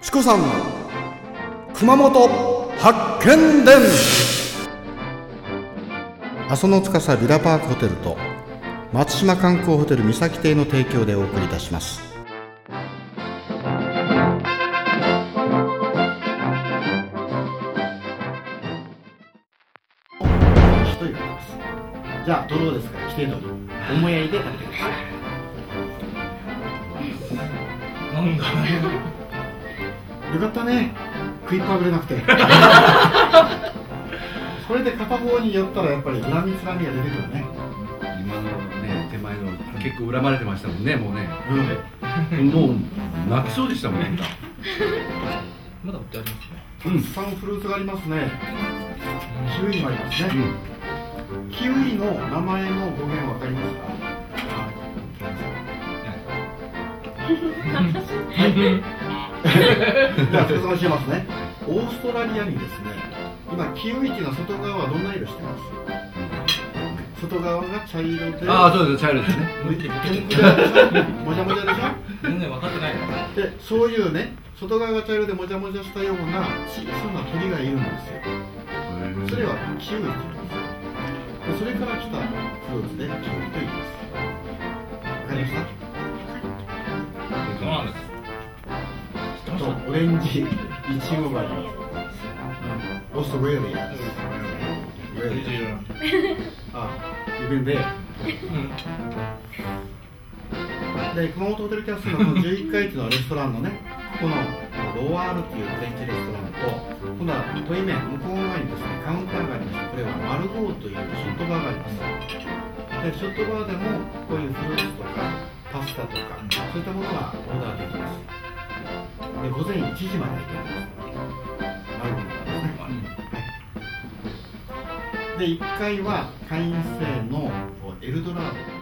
チコさん熊本発見伝。阿蘇の司ビラパークホテルと松島観光ホテル三崎邸の提供でお送りいたします。じゃあどうですか規定通り思いやりで食べてください。なんだよかったね。食いっぱぐれなくて。それで片方に寄ったらやっぱり恨みつらみが出てくるね。今のね手前の結構恨まれてましたもんねもうね。うん。もう泣きそうでしたもんねまだ売ってありますね。たくさんフルーツがありますね。キウイもありますね、キウイの名前の語源わかりますか？じゃあ説明しますね。オーストラリアにですね今キウイっていうのは外側はどんな色してます？外側が茶色でああそうです茶色ですね。もじゃもじゃでしょ？全然分かってないでそういうね外側が茶色でもじゃもじゃしたような小さな鳥がいるんですよ。それはキウイって言うんですそれから来たフルーツでキウイと言います。わかりました？とオレンジイチゴがいいオーストラリアあ、有名でで熊本ホテルキャストのこの11階っていうのレストランのねこのロワールっていうフレンチレストランと今度は問い面向こう側にですねカウンターがありましてこれはマルゴーというショットバーがありますでショットバーでもこういうフルーツとかパスタとかそういったものがオーダーできます午前1時まで開いてます。で。1階は会員制のエルドラード